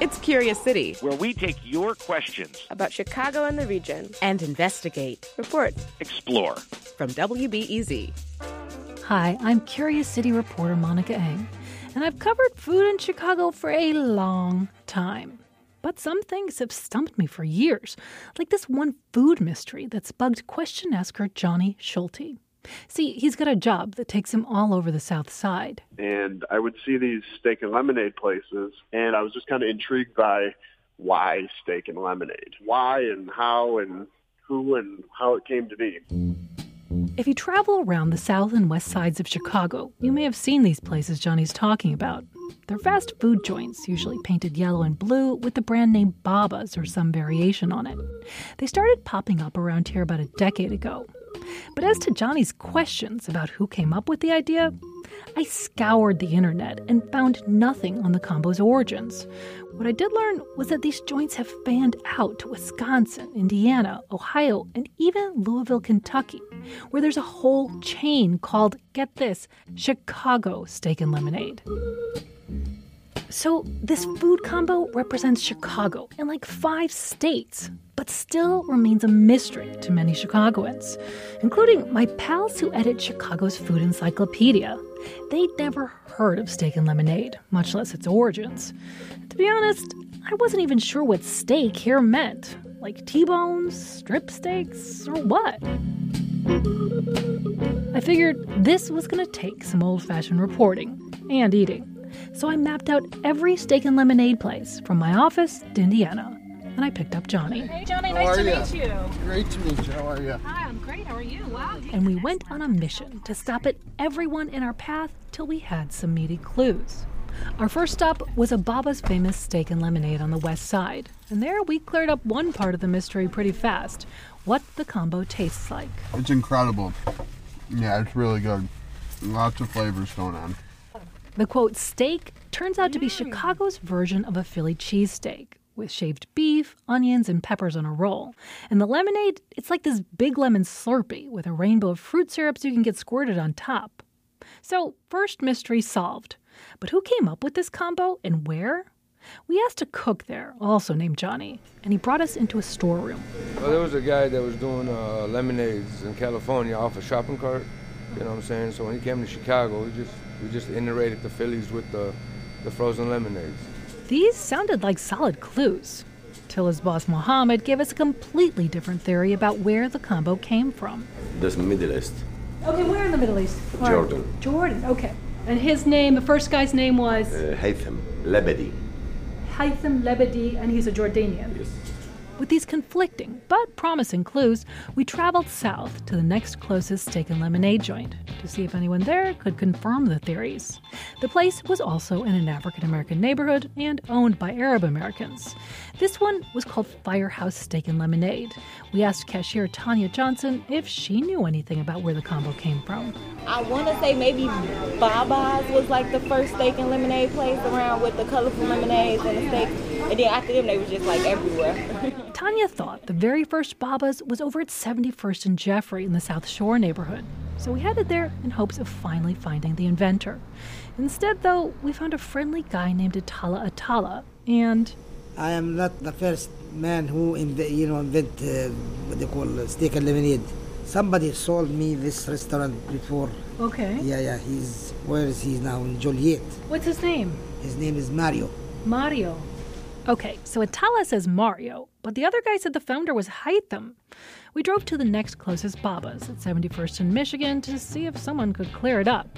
It's Curious City, where we take your questions about Chicago and the region and investigate, report, explore. From WBEZ. Hi, I'm Curious City reporter Monica Eng, and I've covered food in Chicago for a long time. But some things have stumped me for years, like this one food mystery that's bugged question asker Johnny Schulte. See, he's got a job that takes him all over the South Side. And I would see these steak and lemonade places, and I was just kind of intrigued by why steak and lemonade, why and how and who and how it came to be. If you travel around the south and west sides of Chicago, you may have seen these places Johnny's talking about. They're fast food joints, usually painted yellow and blue, with the brand name Baba's or some variation on it. They started popping up around here about a decade ago. But as to Johnny's questions about who came up with the idea, I scoured the internet and found nothing on the combo's origins. What I did learn was that these joints have fanned out to Wisconsin, Indiana, Ohio, and even Louisville, Kentucky, where there's a whole chain called, get this, Chicago Steak and Lemonade. So, this food combo represents Chicago and like five states, but still remains a mystery to many Chicagoans, including my pals who edit Chicago's Food Encyclopedia. They'd never heard of steak and lemonade, much less its origins. To be honest, I wasn't even sure what steak here meant like T bones, strip steaks, or what. I figured this was going to take some old fashioned reporting and eating. So I mapped out every steak and lemonade place from my office to Indiana. And I picked up Johnny. Hey, Johnny, nice to you? meet you. Great to meet you. How are you? Hi, I'm great. How are you? Wow. And we went on a mission to stop at everyone in our path till we had some meaty clues. Our first stop was a Baba's famous steak and lemonade on the west side. And there we cleared up one part of the mystery pretty fast what the combo tastes like. It's incredible. Yeah, it's really good. Lots of flavors going on. The quote steak turns out to be Chicago's version of a Philly cheesesteak with shaved beef, onions, and peppers on a roll. And the lemonade, it's like this big lemon slurpee with a rainbow of fruit syrups you can get squirted on top. So, first mystery solved. But who came up with this combo and where? We asked a cook there, also named Johnny, and he brought us into a storeroom. Well, there was a guy that was doing uh, lemonades in California off a shopping cart. You know what I'm saying? So when he came to Chicago, he just we just iterated the Phillies with the the frozen lemonades. These sounded like solid clues. Till his boss Mohammed gave us a completely different theory about where the combo came from. The Middle East. Okay, where in the Middle East? Where? Jordan. Jordan, okay. And his name, the first guy's name was? Uh, Haytham Lebedi. Haytham Lebedi, and he's a Jordanian. Yes. With these conflicting but promising clues, we traveled south to the next closest steak and lemonade joint to see if anyone there could confirm the theories. The place was also in an African American neighborhood and owned by Arab Americans. This one was called Firehouse Steak and Lemonade. We asked cashier Tanya Johnson if she knew anything about where the combo came from. I want to say maybe Baba's was like the first steak and lemonade place around with the colorful lemonades and the steak. And then after them, they were just like everywhere. Tanya thought the very first Baba's was over at 71st and Jeffrey in the South Shore neighborhood. So we headed there in hopes of finally finding the inventor. Instead, though, we found a friendly guy named Atala Atala, and I am not the first man who inv- you know invent uh, what they call uh, steak and lemonade. Somebody sold me this restaurant before. Okay. Yeah, yeah. He's where is he now in Joliet? What's his name? His name is Mario. Mario. Okay, so Atala says Mario, but the other guy said the founder was Haytham. We drove to the next closest Baba's at 71st in Michigan to see if someone could clear it up.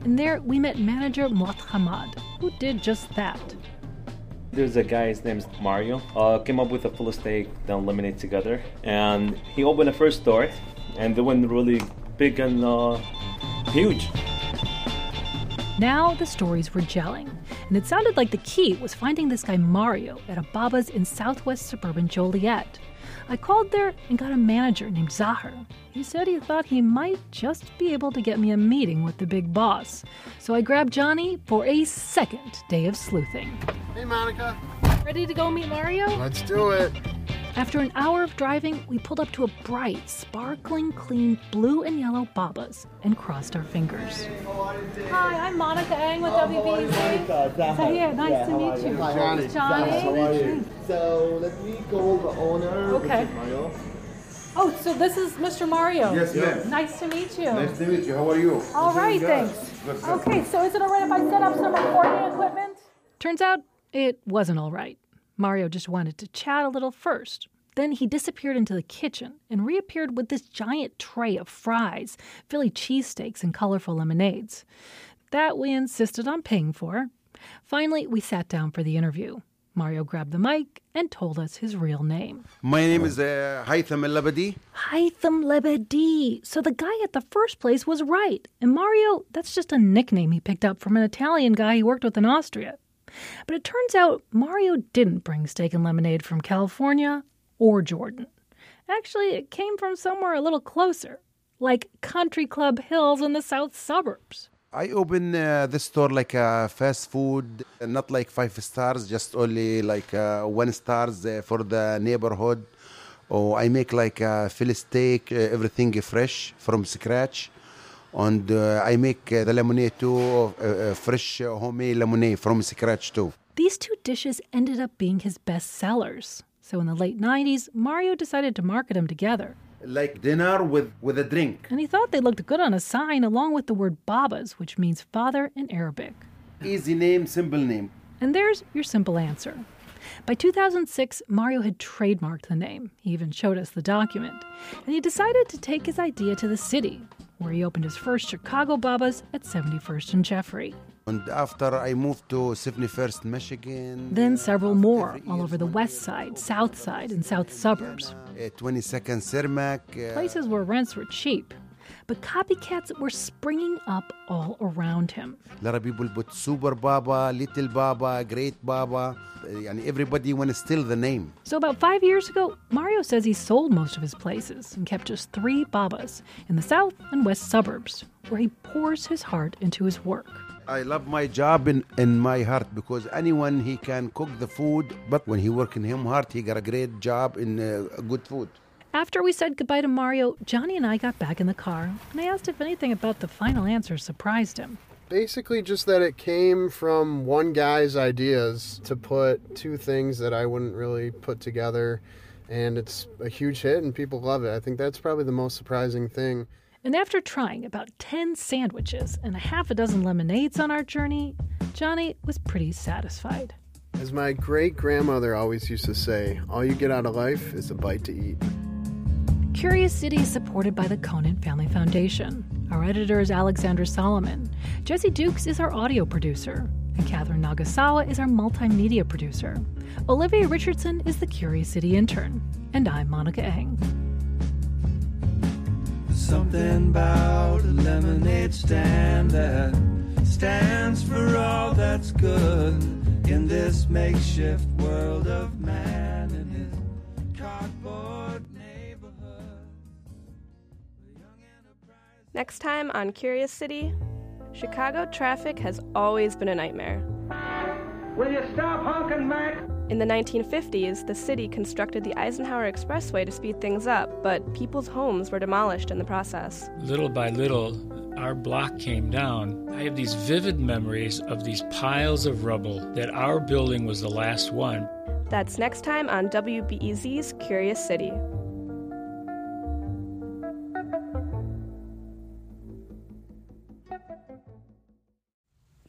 And there we met manager Muat Hamad, who did just that. There's a guy, his name's Mario, uh, came up with a full steak then lemonade together. And he opened the first store, and they went really big and uh, huge. Now the stories were gelling, and it sounded like the key was finding this guy Mario at a Baba's in southwest suburban Joliet. I called there and got a manager named Zahar. He said he thought he might just be able to get me a meeting with the big boss. So I grabbed Johnny for a second day of sleuthing. Hey, Monica. Ready to go meet Mario? Let's do it. After an hour of driving, we pulled up to a bright, sparkling, clean blue and yellow Babas and crossed our fingers. Hi, I'm Monica Eng with oh, WBEZ. So yeah, nice Yeah, to meet you. you? Hi, Johnny. Johnny. Nice to meet you. So let me call the owner. Okay. Mario. Oh, so this is Mr. Mario. Yes, ma'am. Nice to meet you. Nice to meet you. How are you? All right, Good. thanks. Good, good. Okay, so is it all right if I set up some recording equipment? Turns out it wasn't all right. Mario just wanted to chat a little first. Then he disappeared into the kitchen and reappeared with this giant tray of fries, Philly cheesesteaks, and colorful lemonades. That we insisted on paying for. Finally, we sat down for the interview. Mario grabbed the mic and told us his real name. My name is uh, Haytham Al Labadi. Haytham Lebedi. So the guy at the first place was right. And Mario, that's just a nickname he picked up from an Italian guy he worked with in Austria. But it turns out Mario didn't bring steak and lemonade from California or Jordan. Actually, it came from somewhere a little closer, like Country Club Hills in the south suburbs. I open uh, this store like a fast food, uh, not like five stars, just only like uh, one stars uh, for the neighborhood. Or I make like a Philly steak, uh, everything fresh from scratch. And uh, I make uh, the lemonade too, uh, uh, fresh uh, homemade lemonade from scratch too. These two dishes ended up being his best sellers. So in the late 90s, Mario decided to market them together. Like dinner with, with a drink. And he thought they looked good on a sign along with the word Babas, which means father in Arabic. Easy name, simple name. And there's your simple answer. By 2006, Mario had trademarked the name. He even showed us the document. And he decided to take his idea to the city, where he opened his first Chicago Babas at 71st and Jeffrey. And after I moved to 71st, Michigan, Then several more all over the west side, south side, and south suburbs. uh, 22nd Cermak. Uh, Places where rents were cheap. But copycats were springing up all around him. A lot of people put Super Baba, Little Baba, Great Baba, uh, and everybody want to steal the name. So, about five years ago, Mario says he sold most of his places and kept just three Babas in the south and west suburbs, where he pours his heart into his work. I love my job in, in my heart because anyone he can cook the food, but when he work in him heart, he got a great job in uh, good food. After we said goodbye to Mario, Johnny and I got back in the car, and I asked if anything about the final answer surprised him. Basically, just that it came from one guy's ideas to put two things that I wouldn't really put together, and it's a huge hit, and people love it. I think that's probably the most surprising thing. And after trying about 10 sandwiches and a half a dozen lemonades on our journey, Johnny was pretty satisfied. As my great grandmother always used to say, all you get out of life is a bite to eat. Curious City is supported by the Conant Family Foundation. Our editor is Alexandra Salomon. Jesse Dukes is our audio producer. And Katherine Nagasawa is our multimedia producer. Olivia Richardson is the Curious City intern. And I'm Monica Eng. Something about a lemonade stand that stands for all that's good in this makeshift world of man Next time on Curious City, Chicago traffic has always been a nightmare. Will you stop honking, Mac? In the 1950s, the city constructed the Eisenhower Expressway to speed things up, but people's homes were demolished in the process. Little by little, our block came down. I have these vivid memories of these piles of rubble that our building was the last one. That's next time on WBEZ's Curious City.